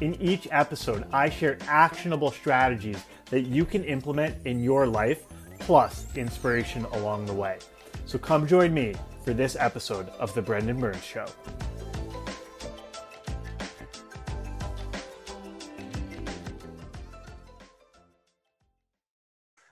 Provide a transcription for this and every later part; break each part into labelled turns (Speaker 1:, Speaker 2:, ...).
Speaker 1: In each episode, I share actionable strategies that you can implement in your life, plus inspiration along the way. So come join me for this episode of The Brendan Burns Show.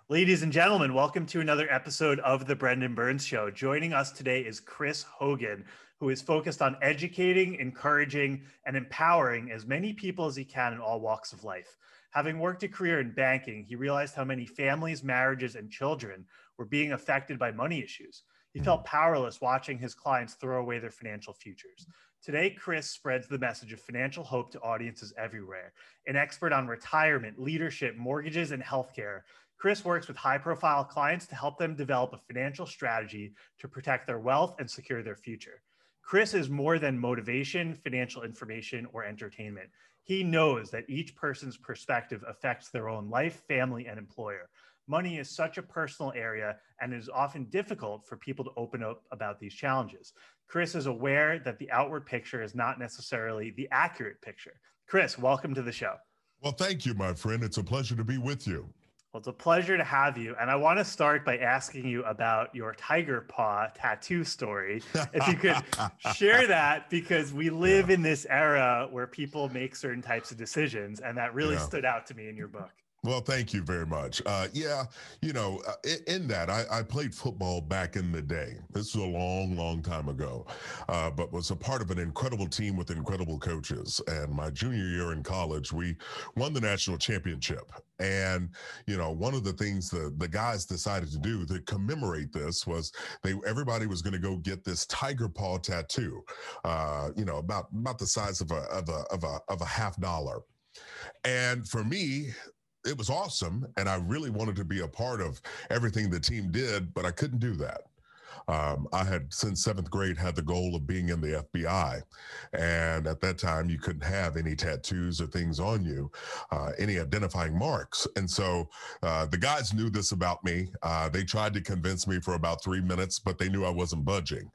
Speaker 1: Ladies and gentlemen, welcome to another episode of The Brendan Burns Show. Joining us today is Chris Hogan, who is focused on educating, encouraging, and empowering as many people as he can in all walks of life. Having worked a career in banking, he realized how many families, marriages, and children were being affected by money issues. He felt powerless watching his clients throw away their financial futures. Today, Chris spreads the message of financial hope to audiences everywhere. An expert on retirement, leadership, mortgages, and healthcare, Chris works with high profile clients to help them develop a financial strategy to protect their wealth and secure their future. Chris is more than motivation, financial information, or entertainment he knows that each person's perspective affects their own life, family, and employer. Money is such a personal area and it is often difficult for people to open up about these challenges. Chris is aware that the outward picture is not necessarily the accurate picture. Chris, welcome to the show.
Speaker 2: Well, thank you, my friend. It's a pleasure to be with you.
Speaker 1: Well, it's a pleasure to have you. And I want to start by asking you about your tiger paw tattoo story. If you could share that, because we live yeah. in this era where people make certain types of decisions. And that really yeah. stood out to me in your book.
Speaker 2: Well, thank you very much. Uh, yeah, you know, uh, in, in that, I, I, played football back in the day. This was a long, long time ago, uh, but was a part of an incredible team with incredible coaches. And my junior year in college, we won the national championship. And you know, one of the things the the guys decided to do to commemorate this was they everybody was going to go get this tiger paw tattoo, uh, you know, about about the size of a of a of a of a half dollar. And for me, it was awesome. And I really wanted to be a part of everything the team did, but I couldn't do that. Um, I had since seventh grade had the goal of being in the FBI, and at that time you couldn't have any tattoos or things on you, uh, any identifying marks. And so uh, the guys knew this about me. Uh, they tried to convince me for about three minutes, but they knew I wasn't budging.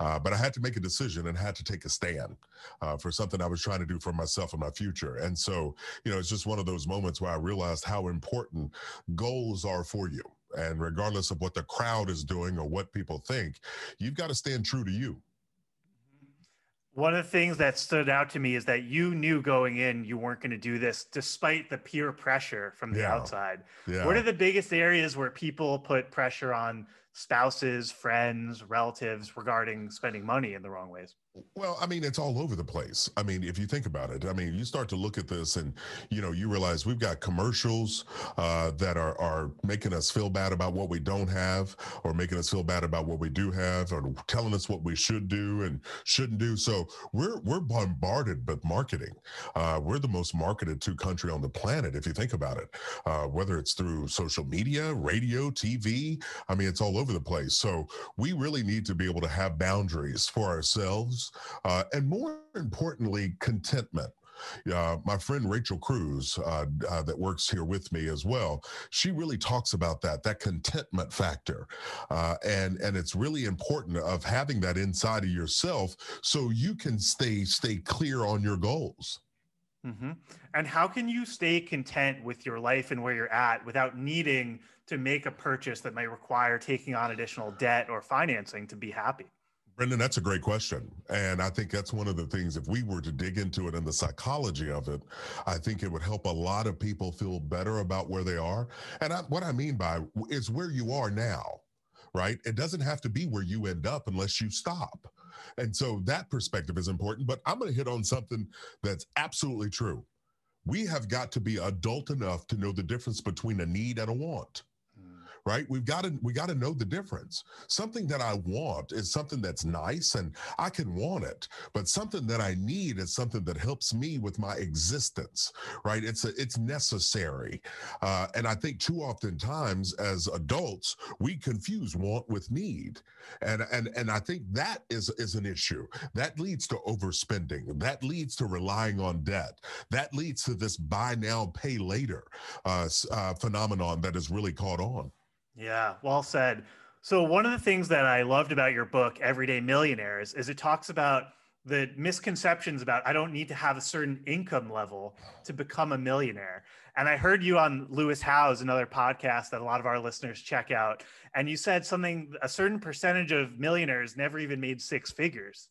Speaker 2: Uh, but I had to make a decision and had to take a stand uh, for something I was trying to do for myself and my future. And so you know it's just one of those moments where I realized how important goals are for you. And regardless of what the crowd is doing or what people think, you've got to stand true to you. Mm-hmm.
Speaker 1: One of the things that stood out to me is that you knew going in you weren't going to do this despite the peer pressure from the yeah. outside. Yeah. What are the biggest areas where people put pressure on spouses, friends, relatives regarding spending money in the wrong ways?
Speaker 2: Well, I mean, it's all over the place. I mean, if you think about it, I mean, you start to look at this and, you know, you realize we've got commercials uh, that are, are making us feel bad about what we don't have or making us feel bad about what we do have or telling us what we should do and shouldn't do. So we're, we're bombarded with marketing. Uh, we're the most marketed to country on the planet, if you think about it, uh, whether it's through social media, radio, TV. I mean, it's all over the place. So we really need to be able to have boundaries for ourselves uh, and more importantly, contentment. Uh, my friend Rachel Cruz, uh, uh, that works here with me as well, she really talks about that that contentment factor, uh, and and it's really important of having that inside of yourself so you can stay stay clear on your goals.
Speaker 1: Mm-hmm. And how can you stay content with your life and where you're at without needing to make a purchase that might require taking on additional debt or financing to be happy?
Speaker 2: Brendan, that's a great question. And I think that's one of the things, if we were to dig into it and the psychology of it, I think it would help a lot of people feel better about where they are. And I, what I mean by is where you are now, right? It doesn't have to be where you end up unless you stop. And so that perspective is important. But I'm going to hit on something that's absolutely true. We have got to be adult enough to know the difference between a need and a want right? We've got to we got to know the difference. Something that I want is something that's nice and I can want it, but something that I need is something that helps me with my existence, right? It's a, it's necessary, uh, and I think too often times as adults we confuse want with need, and and and I think that is is an issue that leads to overspending, that leads to relying on debt, that leads to this buy now pay later uh, uh, phenomenon that has really caught on.
Speaker 1: Yeah, well said. So, one of the things that I loved about your book, Everyday Millionaires, is it talks about the misconceptions about I don't need to have a certain income level to become a millionaire. And I heard you on Lewis Howes, another podcast that a lot of our listeners check out. And you said something, a certain percentage of millionaires never even made six figures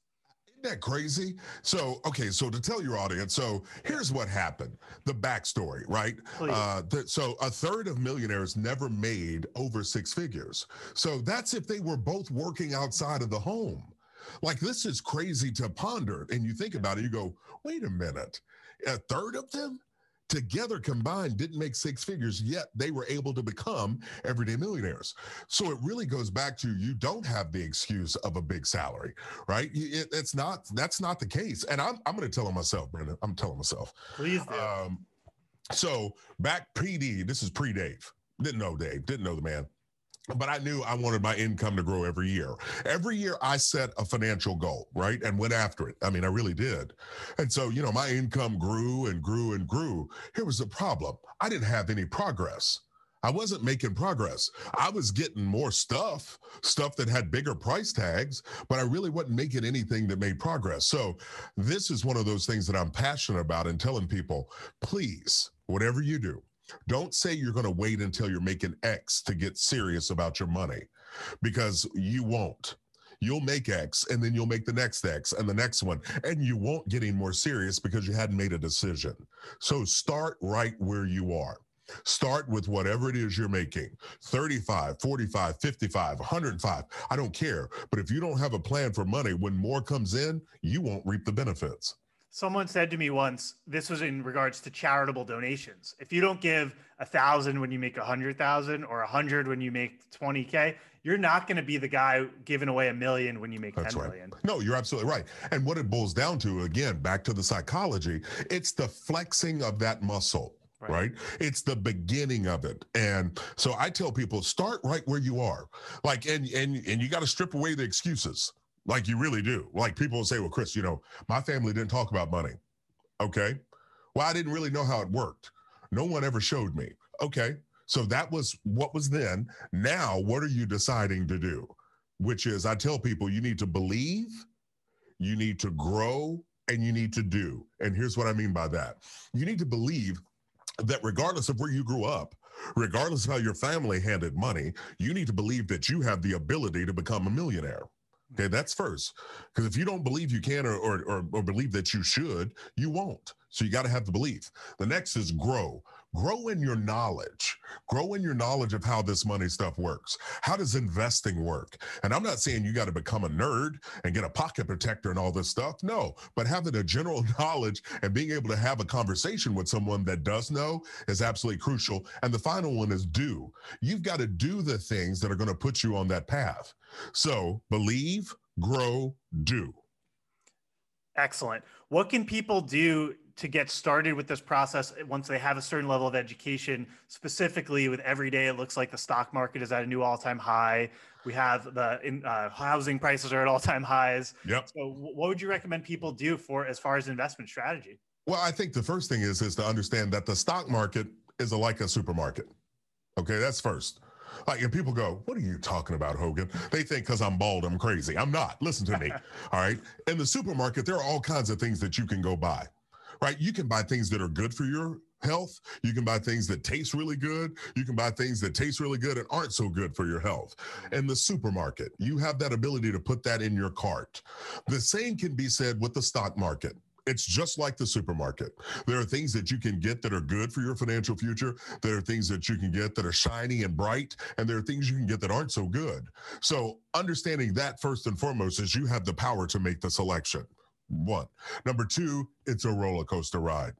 Speaker 2: that crazy? So, okay, so to tell your audience, so here's what happened the backstory, right? Uh, the, so, a third of millionaires never made over six figures. So, that's if they were both working outside of the home. Like, this is crazy to ponder. And you think about it, you go, wait a minute, a third of them? Together combined didn't make six figures, yet they were able to become everyday millionaires. So it really goes back to you don't have the excuse of a big salary, right? It, it's not, that's not the case. And I'm, I'm going to tell myself, Brendan, I'm telling myself.
Speaker 1: Please do. Um,
Speaker 2: so back PD, this is pre Dave. Didn't know Dave, didn't know the man but I knew I wanted my income to grow every year. Every year I set a financial goal, right? And went after it. I mean, I really did. And so, you know, my income grew and grew and grew. Here was the problem I didn't have any progress. I wasn't making progress. I was getting more stuff, stuff that had bigger price tags, but I really wasn't making anything that made progress. So, this is one of those things that I'm passionate about and telling people please, whatever you do, don't say you're going to wait until you're making X to get serious about your money because you won't. You'll make X and then you'll make the next X and the next one, and you won't get any more serious because you hadn't made a decision. So start right where you are. Start with whatever it is you're making 35, 45, 55, 105. I don't care. But if you don't have a plan for money, when more comes in, you won't reap the benefits.
Speaker 1: Someone said to me once, this was in regards to charitable donations. If you don't give a thousand when you make a hundred thousand or a hundred when you make 20K, you're not going to be the guy giving away a million when you make That's 10
Speaker 2: right.
Speaker 1: million.
Speaker 2: No, you're absolutely right. And what it boils down to, again, back to the psychology, it's the flexing of that muscle. Right. right. It's the beginning of it. And so I tell people start right where you are. Like and and and you got to strip away the excuses. Like you really do. Like people will say, well, Chris, you know, my family didn't talk about money. Okay. Well, I didn't really know how it worked. No one ever showed me. Okay. So that was what was then. Now, what are you deciding to do? Which is, I tell people you need to believe, you need to grow, and you need to do. And here's what I mean by that you need to believe that regardless of where you grew up, regardless of how your family handed money, you need to believe that you have the ability to become a millionaire. Okay, that's first. Because if you don't believe you can or, or, or, believe that you should, you won't. So you got to have the belief. The next is grow. Grow in your knowledge. Grow in your knowledge of how this money stuff works. How does investing work? And I'm not saying you got to become a nerd and get a pocket protector and all this stuff. No, but having a general knowledge and being able to have a conversation with someone that does know is absolutely crucial. And the final one is do. You've got to do the things that are going to put you on that path. So believe, grow, do.
Speaker 1: Excellent. What can people do to get started with this process once they have a certain level of education specifically with every day it looks like the stock market is at a new all-time high we have the in, uh, housing prices are at all-time highs
Speaker 2: yep.
Speaker 1: so what would you recommend people do for as far as investment strategy
Speaker 2: well i think the first thing is is to understand that the stock market is a, like a supermarket okay that's first like, and people go, What are you talking about, Hogan? They think because I'm bald, I'm crazy. I'm not. Listen to me. all right. In the supermarket, there are all kinds of things that you can go buy right? You can buy things that are good for your health. You can buy things that taste really good. You can buy things that taste really good and aren't so good for your health. And the supermarket, you have that ability to put that in your cart. The same can be said with the stock market. It's just like the supermarket. There are things that you can get that are good for your financial future. There are things that you can get that are shiny and bright, and there are things you can get that aren't so good. So, understanding that first and foremost is you have the power to make the selection. One. Number two, it's a roller coaster ride.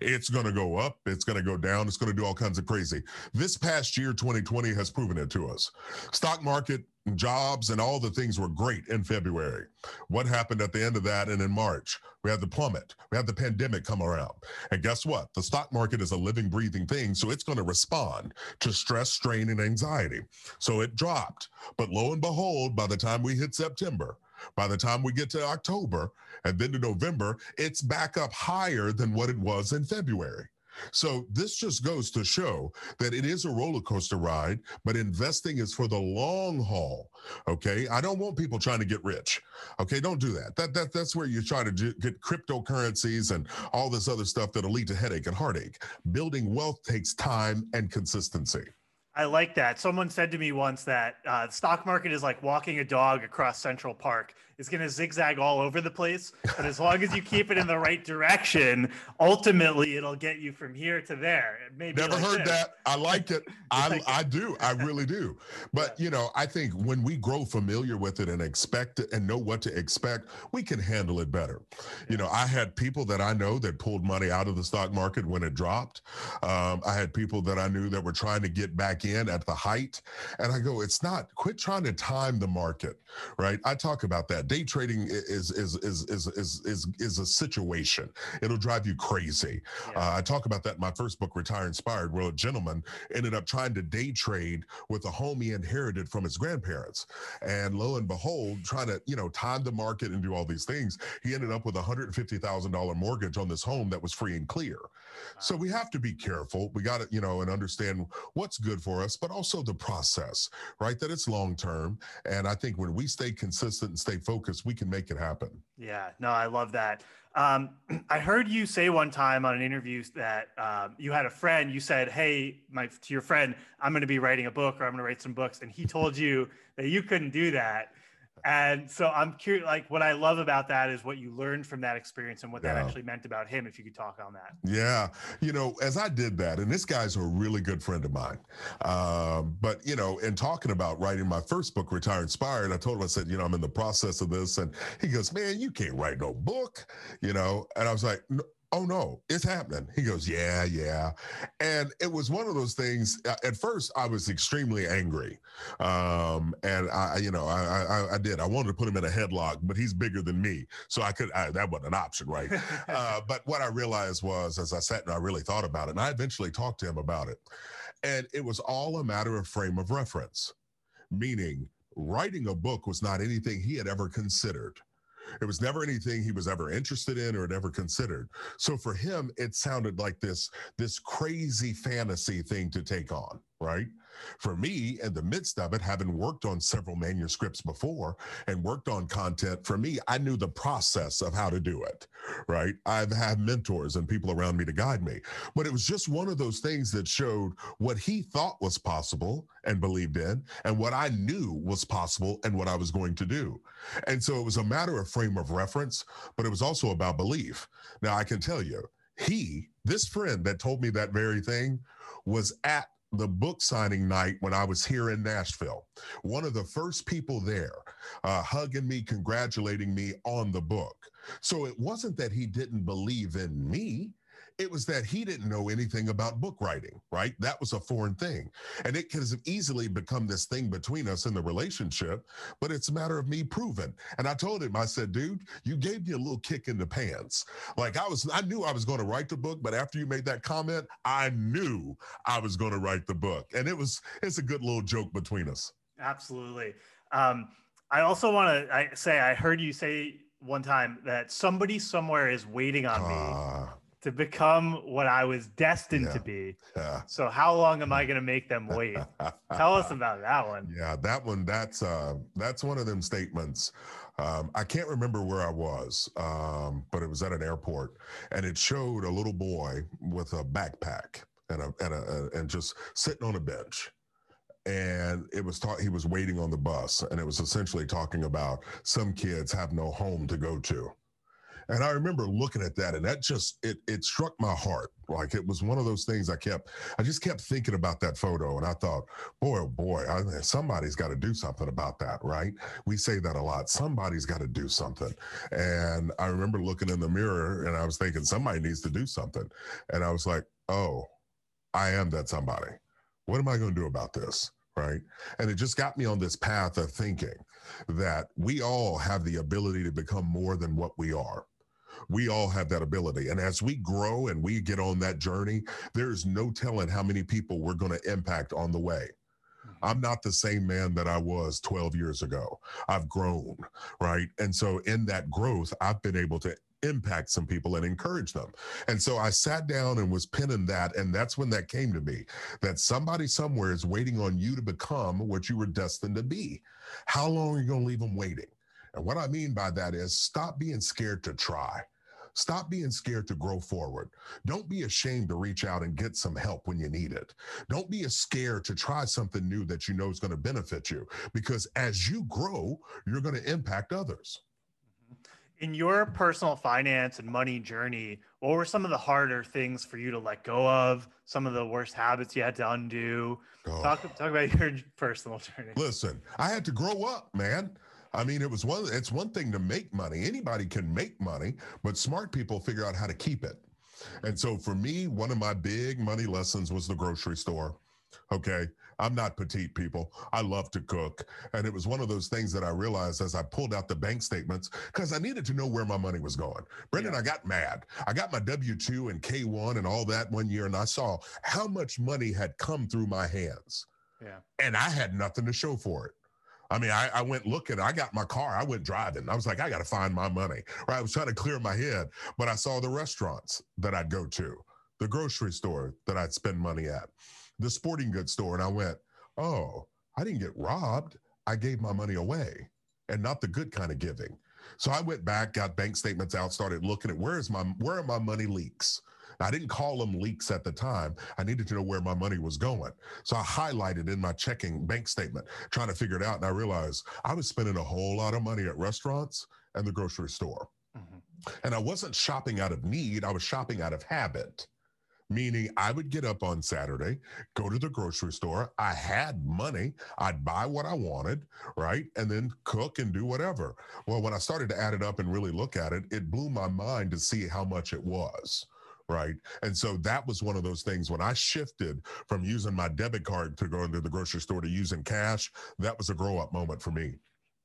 Speaker 2: It's going to go up. It's going to go down. It's going to do all kinds of crazy. This past year, 2020, has proven it to us. Stock market, jobs, and all the things were great in February. What happened at the end of that and in March? We had the plummet. We had the pandemic come around. And guess what? The stock market is a living, breathing thing. So it's going to respond to stress, strain, and anxiety. So it dropped. But lo and behold, by the time we hit September, by the time we get to October and then to November, it's back up higher than what it was in February. So this just goes to show that it is a roller coaster ride, but investing is for the long haul. Okay, I don't want people trying to get rich. Okay, don't do that. That that that's where you try to get cryptocurrencies and all this other stuff that'll lead to headache and heartache. Building wealth takes time and consistency.
Speaker 1: I like that. Someone said to me once that uh, the stock market is like walking a dog across Central Park. It's going to zigzag all over the place, but as long as you keep it in the right direction, ultimately it'll get you from here to there.
Speaker 2: Maybe never like heard this. that. I like it. I I do. I really do. But yeah. you know, I think when we grow familiar with it and expect it and know what to expect, we can handle it better. Yeah. You know, I had people that I know that pulled money out of the stock market when it dropped. Um, I had people that I knew that were trying to get back in at the height, and I go, it's not. Quit trying to time the market, right? I talk about that day trading is is is is is is, is a situation. It'll drive you crazy. Yeah. Uh, I talk about that in my first book, Retire Inspired, where a gentleman ended up trying to day trade with a home he inherited from his grandparents, and lo and behold, trying to you know time the market and do all these things, he ended up with a hundred and fifty thousand dollar mortgage on this home that was free and clear. So we have to be careful. We got to, you know, and understand what's good for us, but also the process, right? That it's long term. And I think when we stay consistent and stay focused, we can make it happen.
Speaker 1: Yeah, no, I love that. Um, I heard you say one time on an interview that um, you had a friend. You said, "Hey, my to your friend, I'm going to be writing a book, or I'm going to write some books," and he told you that you couldn't do that. And so I'm curious, like what I love about that is what you learned from that experience and what yeah. that actually meant about him. If you could talk on that.
Speaker 2: Yeah. You know, as I did that, and this guy's a really good friend of mine. Um, but, you know, in talking about writing my first book, Retire Inspired, I told him, I said, you know, I'm in the process of this. And he goes, man, you can't write no book, you know? And I was like, no, oh no it's happening. He goes yeah yeah. And it was one of those things at first i was extremely angry um, and i you know I, I, I did. I wanted to put him in a headlock but he's bigger than me so i could I, that wasn't an option right? Uh, but what i realized was as i sat and i really thought about it and i eventually talked to him about it and it was all a matter of frame of reference meaning writing a book was not anything he had ever considered it was never anything he was ever interested in or had ever considered. So for him, it sounded like this this crazy fantasy thing to take on, right? For me, in the midst of it, having worked on several manuscripts before and worked on content, for me, I knew the process of how to do it, right? I've had mentors and people around me to guide me. But it was just one of those things that showed what he thought was possible and believed in, and what I knew was possible and what I was going to do. And so it was a matter of frame of reference, but it was also about belief. Now, I can tell you, he, this friend that told me that very thing, was at the book signing night when I was here in Nashville. One of the first people there uh, hugging me, congratulating me on the book. So it wasn't that he didn't believe in me. It was that he didn't know anything about book writing, right? That was a foreign thing. And it could have easily become this thing between us in the relationship, but it's a matter of me proving. And I told him, I said, dude, you gave me a little kick in the pants. Like I was, I knew I was going to write the book, but after you made that comment, I knew I was going to write the book. And it was, it's a good little joke between us.
Speaker 1: Absolutely. Um, I also want to say, I heard you say one time that somebody somewhere is waiting on me ah to become what I was destined yeah. to be. Yeah. So how long am I going to make them wait? Tell us about that one.
Speaker 2: Yeah, that one. That's uh, that's one of them statements. Um, I can't remember where I was, um, but it was at an airport, and it showed a little boy with a backpack and a and a, and just sitting on a bench. And it was taught he was waiting on the bus, and it was essentially talking about some kids have no home to go to And I remember looking at that and that just it it struck my heart. Like it was one of those things I kept I just kept thinking about that photo and I thought, boy, oh boy, I, somebody's got to do something about that, right? We say that a lot. Somebody's got to do something. And I remember looking in the mirror and I was thinking somebody needs to do something. And I was like, oh, I am that somebody. What am I going to do about this? Right. And it just got me on this path of thinking that we all have the ability to become more than what we are. We all have that ability. And as we grow and we get on that journey, there's no telling how many people we're going to impact on the way. Mm-hmm. I'm not the same man that I was 12 years ago. I've grown, right? And so in that growth, I've been able to impact some people and encourage them. And so I sat down and was pinning that. And that's when that came to me that somebody somewhere is waiting on you to become what you were destined to be. How long are you going to leave them waiting? And what I mean by that is stop being scared to try. Stop being scared to grow forward. Don't be ashamed to reach out and get some help when you need it. Don't be scared to try something new that you know is going to benefit you because as you grow, you're going to impact others mm-hmm.
Speaker 1: in your personal finance and money journey, what were some of the harder things for you to let go of? Some of the worst habits you had to undo? Oh. Talk, talk about your personal journey.
Speaker 2: Listen, I had to grow up, man. I mean, it was one. It's one thing to make money. Anybody can make money, but smart people figure out how to keep it. And so, for me, one of my big money lessons was the grocery store. Okay. I'm not petite people. I love to cook. And it was one of those things that I realized as I pulled out the bank statements because I needed to know where my money was going. Brendan, yeah. I got mad. I got my W 2 and K 1 and all that one year, and I saw how much money had come through my hands.
Speaker 1: Yeah.
Speaker 2: And I had nothing to show for it. I mean, I, I, went looking, I got my car, I went driving. I was like, I got to find my money. Right. I was trying to clear my head, but I saw the restaurants that I'd go to, the grocery store that I'd spend money at the sporting goods store and I went, oh, I didn't get robbed. I gave my money away and not the good kind of giving. So I went back, got bank statements out, started looking at where is my where are my money leaks. I didn't call them leaks at the time. I needed to know where my money was going. So I highlighted in my checking bank statement, trying to figure it out. And I realized I was spending a whole lot of money at restaurants and the grocery store. Mm-hmm. And I wasn't shopping out of need, I was shopping out of habit meaning I would get up on Saturday, go to the grocery store. I had money. I'd buy what I wanted, right? And then cook and do whatever. Well, when I started to add it up and really look at it, it blew my mind to see how much it was. Right. And so that was one of those things when I shifted from using my debit card to going to the grocery store to using cash, that was a grow up moment for me.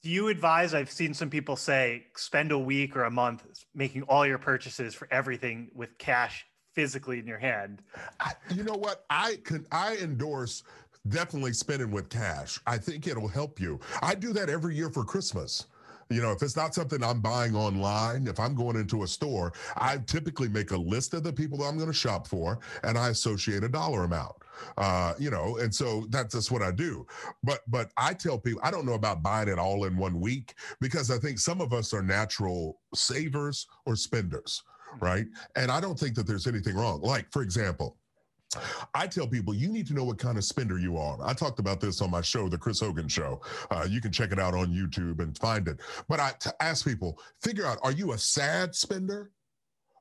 Speaker 1: Do you advise? I've seen some people say spend a week or a month making all your purchases for everything with cash physically in your hand.
Speaker 2: I, you know what? I could I endorse definitely spending with cash. I think it'll help you. I do that every year for Christmas. You know, if it's not something I'm buying online, if I'm going into a store, I typically make a list of the people that I'm going to shop for and I associate a dollar amount. Uh, you know, and so that's just what I do. But but I tell people I don't know about buying it all in one week because I think some of us are natural savers or spenders right? And I don't think that there's anything wrong. Like, for example, I tell people you need to know what kind of spender you are. I talked about this on my show, The Chris Hogan Show. Uh, you can check it out on YouTube and find it. But I ask people figure out are you a sad spender?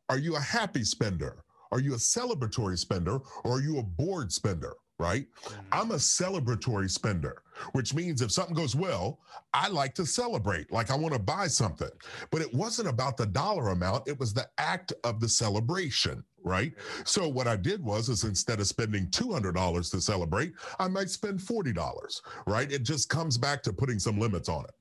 Speaker 2: Are you a happy spender? Are you a celebratory spender? Or are you a bored spender? Right? Mm-hmm. I'm a celebratory spender, which means if something goes well, I like to celebrate, like I want to buy something. But it wasn't about the dollar amount, it was the act of the celebration, right? So what I did was is instead of spending $200 to celebrate, I might spend $40, right? It just comes back to putting some limits on it.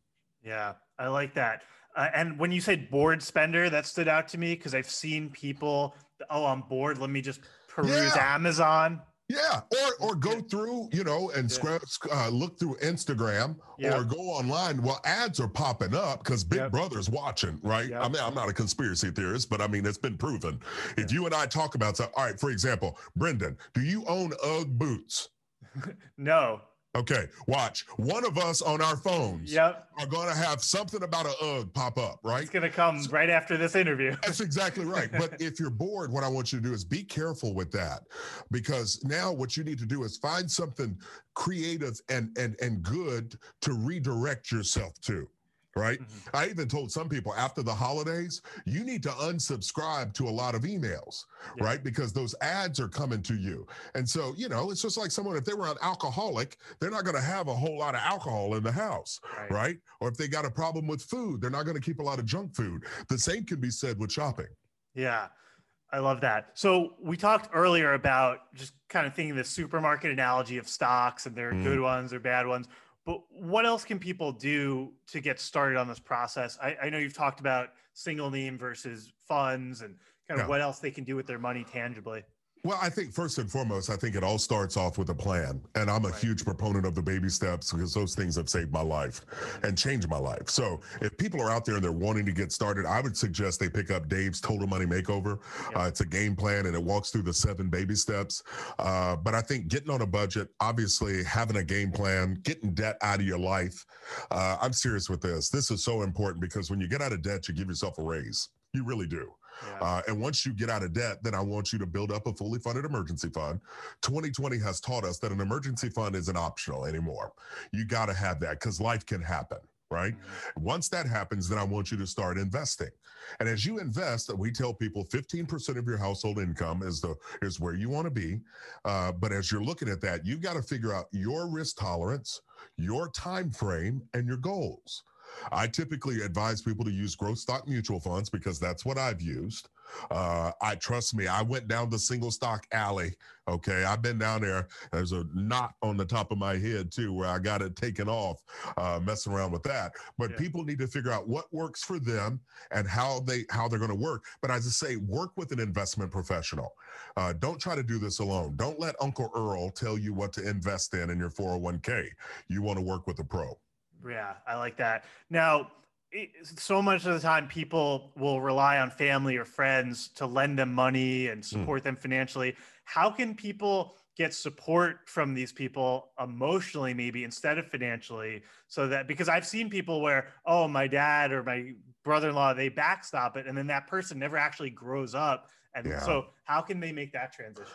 Speaker 1: Yeah, I like that. Uh, and when you said bored spender, that stood out to me because I've seen people, oh, I'm bored. Let me just peruse yeah. Amazon.
Speaker 2: Yeah, or or go through, you know, and yeah. uh, look through Instagram yep. or go online. Well, ads are popping up because Big yep. Brother's watching, right? Yep. I mean, I'm not a conspiracy theorist, but I mean, it's been proven. Yeah. If you and I talk about, so, all right, for example, Brendan, do you own UGG boots?
Speaker 1: no.
Speaker 2: Okay, watch. One of us on our phones
Speaker 1: yep.
Speaker 2: are going to have something about a UGG pop up, right?
Speaker 1: It's going to come so, right after this interview.
Speaker 2: that's exactly right. But if you're bored, what I want you to do is be careful with that because now what you need to do is find something creative and and and good to redirect yourself to right? Mm-hmm. I even told some people after the holidays, you need to unsubscribe to a lot of emails, yeah. right? Because those ads are coming to you. And so, you know, it's just like someone, if they were an alcoholic, they're not going to have a whole lot of alcohol in the house, right. right? Or if they got a problem with food, they're not going to keep a lot of junk food. The same can be said with shopping.
Speaker 1: Yeah. I love that. So we talked earlier about just kind of thinking the supermarket analogy of stocks and there are mm. good ones or bad ones. But what else can people do to get started on this process? I, I know you've talked about single name versus funds and kind of yeah. what else they can do with their money tangibly.
Speaker 2: Well, I think first and foremost, I think it all starts off with a plan. And I'm a right. huge proponent of the baby steps because those things have saved my life and changed my life. So if people are out there and they're wanting to get started, I would suggest they pick up Dave's Total Money Makeover. Uh, it's a game plan and it walks through the seven baby steps. Uh, but I think getting on a budget, obviously having a game plan, getting debt out of your life. Uh, I'm serious with this. This is so important because when you get out of debt, you give yourself a raise. You really do. Yeah. Uh, and once you get out of debt, then I want you to build up a fully funded emergency fund. 2020 has taught us that an emergency fund isn't optional anymore. You got to have that because life can happen right? Mm-hmm. Once that happens, then I want you to start investing. And as you invest, we tell people 15% of your household income is the is where you want to be. Uh, but as you're looking at that, you've got to figure out your risk tolerance, your time frame, and your goals. I typically advise people to use growth stock mutual funds because that's what I've used. Uh, I trust me, I went down the single stock alley. Okay. I've been down there. There's a knot on the top of my head too, where I got it taken off, uh, messing around with that. But yeah. people need to figure out what works for them and how they, how they're going to work. But as I say, work with an investment professional. Uh, don't try to do this alone. Don't let Uncle Earl tell you what to invest in in your 401k. You want to work with a pro.
Speaker 1: Yeah, I like that. Now, so much of the time, people will rely on family or friends to lend them money and hmm. support mm. them financially. How can people get support from these people emotionally, maybe instead of financially? So that because I've seen people where, oh, my dad or my brother in law, they backstop it, and then that person never actually grows up. And yeah. so, how can they make that transition?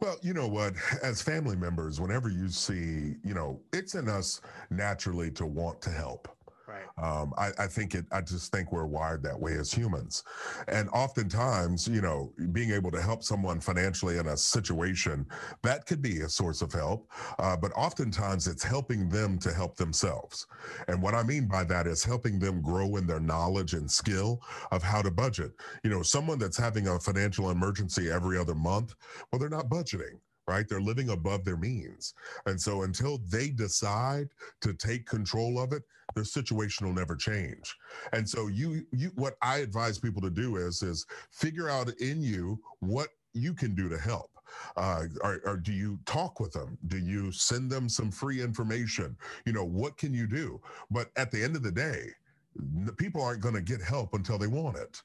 Speaker 2: Well, you know what? As family members, whenever you see, you know, it's in us naturally to want to help.
Speaker 1: Right.
Speaker 2: Um, I, I, think it. I just think we're wired that way as humans, and oftentimes, you know, being able to help someone financially in a situation that could be a source of help. Uh, but oftentimes, it's helping them to help themselves. And what I mean by that is helping them grow in their knowledge and skill of how to budget. You know, someone that's having a financial emergency every other month, well, they're not budgeting right? They're living above their means. And so until they decide to take control of it, their situation will never change. And so you you what I advise people to do is is figure out in you what you can do to help. Uh, or, or, do you talk with them? Do you send them some free information? You know, what can you do? But at the end of the day, the people aren't going to get help until they want it.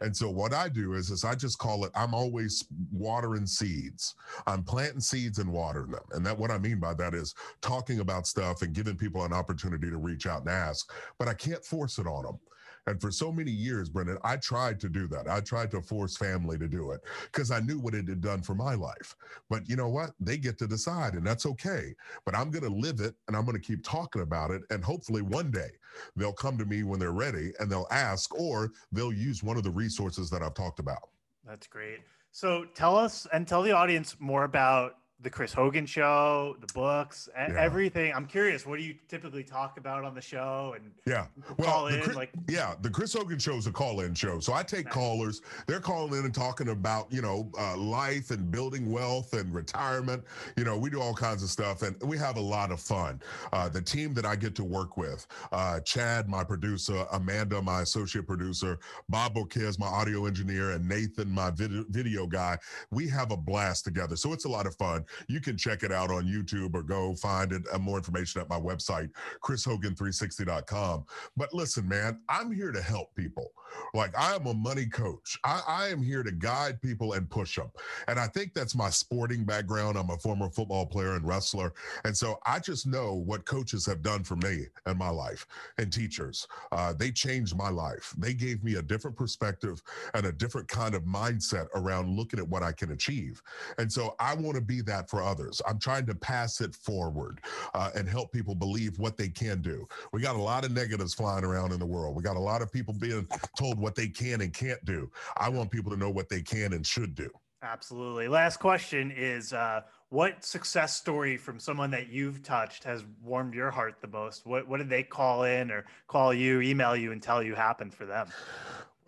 Speaker 2: And so what I do is, is I just call it, I'm always watering seeds. I'm planting seeds and watering them. And that what I mean by that is talking about stuff and giving people an opportunity to reach out and ask, but I can't force it on them. And for so many years, Brendan, I tried to do that. I tried to force family to do it because I knew what it had done for my life. But you know what? They get to decide, and that's okay. But I'm going to live it and I'm going to keep talking about it. And hopefully one day they'll come to me when they're ready and they'll ask, or they'll use one of the resources that I've talked about.
Speaker 1: That's great. So tell us and tell the audience more about the Chris Hogan show, the books, yeah. everything. I'm curious, what do you typically talk about on the show? And
Speaker 2: yeah, well, in, Chris, like yeah, the Chris Hogan show is a call-in show, so I take nice. callers. They're calling in and talking about you know uh, life and building wealth and retirement. You know, we do all kinds of stuff, and we have a lot of fun. Uh, the team that I get to work with, uh, Chad, my producer, Amanda, my associate producer, Bob Bokez, my audio engineer, and Nathan, my video, video guy. We have a blast together, so it's a lot of fun you can check it out on YouTube or go find it, uh, more information at my website, chrishogan360.com. But listen, man, I'm here to help people. Like I am a money coach. I, I, am here to guide people and push them. And I think that's my sporting background. I'm a former football player and wrestler. And so I just know what coaches have done for me and my life and teachers. Uh, they changed my life. They gave me a different perspective and a different kind of mindset around looking at what I can achieve. And so I want to be that for others. I'm trying to pass it forward uh, and help people believe what they can do. We got a lot of negatives flying around in the world. We got a lot of people being told what they can and can't do. I want people to know what they can and should do.
Speaker 1: Absolutely. Last question is uh, what success story from someone that you've touched has warmed your heart the most? What, what did they call in or call you, email you, and tell you happened for them?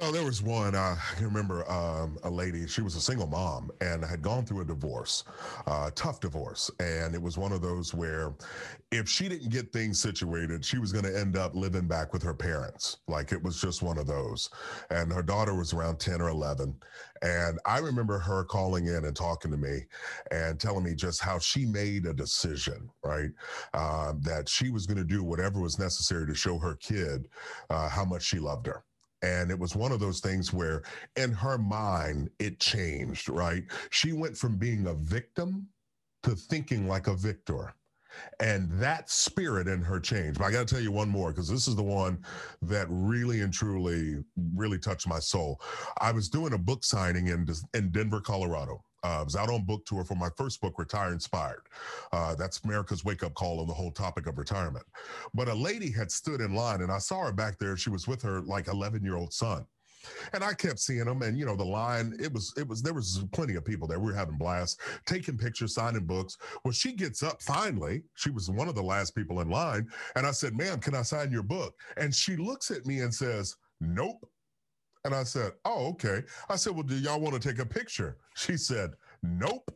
Speaker 2: Well, there was one. Uh, I can remember um, a lady. She was a single mom and had gone through a divorce, uh, tough divorce, and it was one of those where, if she didn't get things situated, she was going to end up living back with her parents. Like it was just one of those. And her daughter was around ten or eleven, and I remember her calling in and talking to me, and telling me just how she made a decision, right, uh, that she was going to do whatever was necessary to show her kid uh, how much she loved her and it was one of those things where in her mind, it changed, right? She went from being a victim to thinking like a victor. And that spirit in her changed. But I got to tell you one more because this is the one that really and truly, really touched my soul. I was doing a book signing in, in Denver, Colorado. Uh, I was out on book tour for my first book, Retire Inspired. Uh, that's America's wake up call on the whole topic of retirement. But a lady had stood in line, and I saw her back there. She was with her like 11 year old son. And I kept seeing them, and you know the line. It was, it was. There was plenty of people there. We were having blasts, taking pictures, signing books. Well, she gets up finally. She was one of the last people in line, and I said, "Ma'am, can I sign your book?" And she looks at me and says, "Nope." And I said, Oh, okay. I said, Well, do y'all want to take a picture? She said, Nope.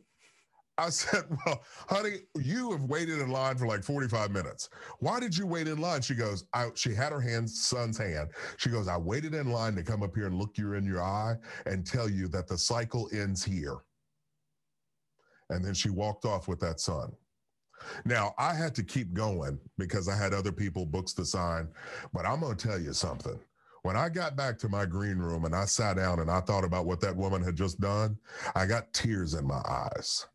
Speaker 2: I said, Well, honey, you have waited in line for like 45 minutes. Why did you wait in line? She goes, I, She had her hand, son's hand. She goes, I waited in line to come up here and look you in your eye and tell you that the cycle ends here. And then she walked off with that son. Now, I had to keep going because I had other people books to sign, but I'm to tell you something. When I got back to my green room and I sat down and I thought about what that woman had just done, I got tears in my eyes.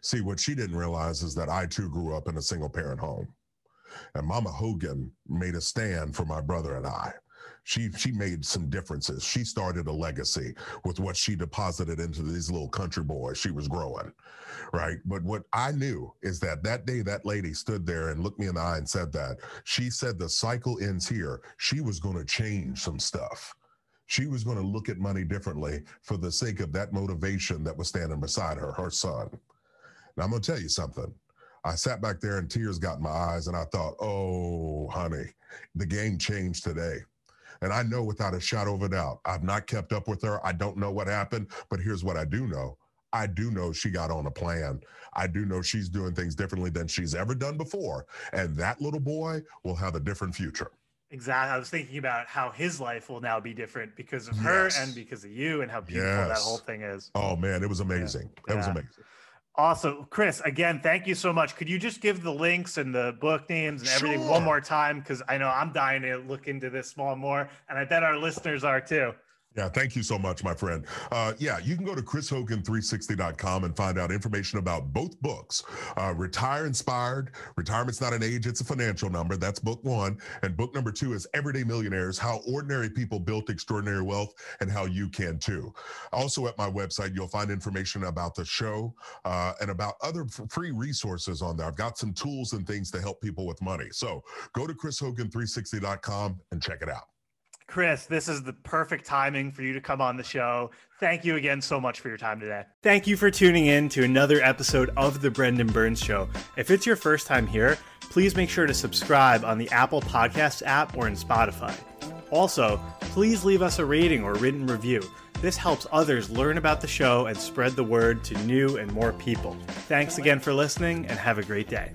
Speaker 2: See, what she didn't realize is that I too grew up in a single parent home. And Mama Hogan made a stand for my brother and I she she made some differences. She started a legacy with what she deposited into these little country boys she was growing, right? But what I knew is that that day that lady stood there and looked me in the eye and said that she said the cycle ends here. She was going to change some stuff. She was going to look at money differently for the sake of that motivation that was standing beside her, her son. Now I'm going to tell you something. I sat back there and tears got in my eyes and I thought, oh, honey, the game changed today. And I know without a shadow of a doubt, I've not kept up with her. I don't know what happened, but here's what I do know. I do know she got on a plan. I do know she's doing things differently than she's ever done before. And that little boy will have a different future.
Speaker 1: Exactly. I was thinking about how his life will now be different because of her and because of you and how beautiful yes. that whole thing is.
Speaker 2: Oh man, it was amazing. Yeah. It yeah. was amazing.
Speaker 1: Awesome. Chris, again, thank you so much. Could you just give the links and the book names and everything sure. one more time? Because I know I'm dying to look into this small more, and I bet our listeners are too.
Speaker 2: Yeah, thank you so much, my friend. Uh, yeah, you can go to chrishogan360.com and find out information about both books uh, Retire Inspired, Retirement's Not an Age, It's a Financial Number. That's book one. And book number two is Everyday Millionaires How Ordinary People Built Extraordinary Wealth and How You Can Too. Also, at my website, you'll find information about the show uh, and about other free resources on there. I've got some tools and things to help people with money. So go to chrishogan360.com and check it out.
Speaker 1: Chris, this is the perfect timing for you to come on the show. Thank you again so much for your time today. Thank you for tuning in to another episode of The Brendan Burns Show. If it's your first time here, please make sure to subscribe on the Apple Podcasts app or in Spotify. Also, please leave us a rating or written review. This helps others learn about the show and spread the word to new and more people. Thanks again for listening and have a great day.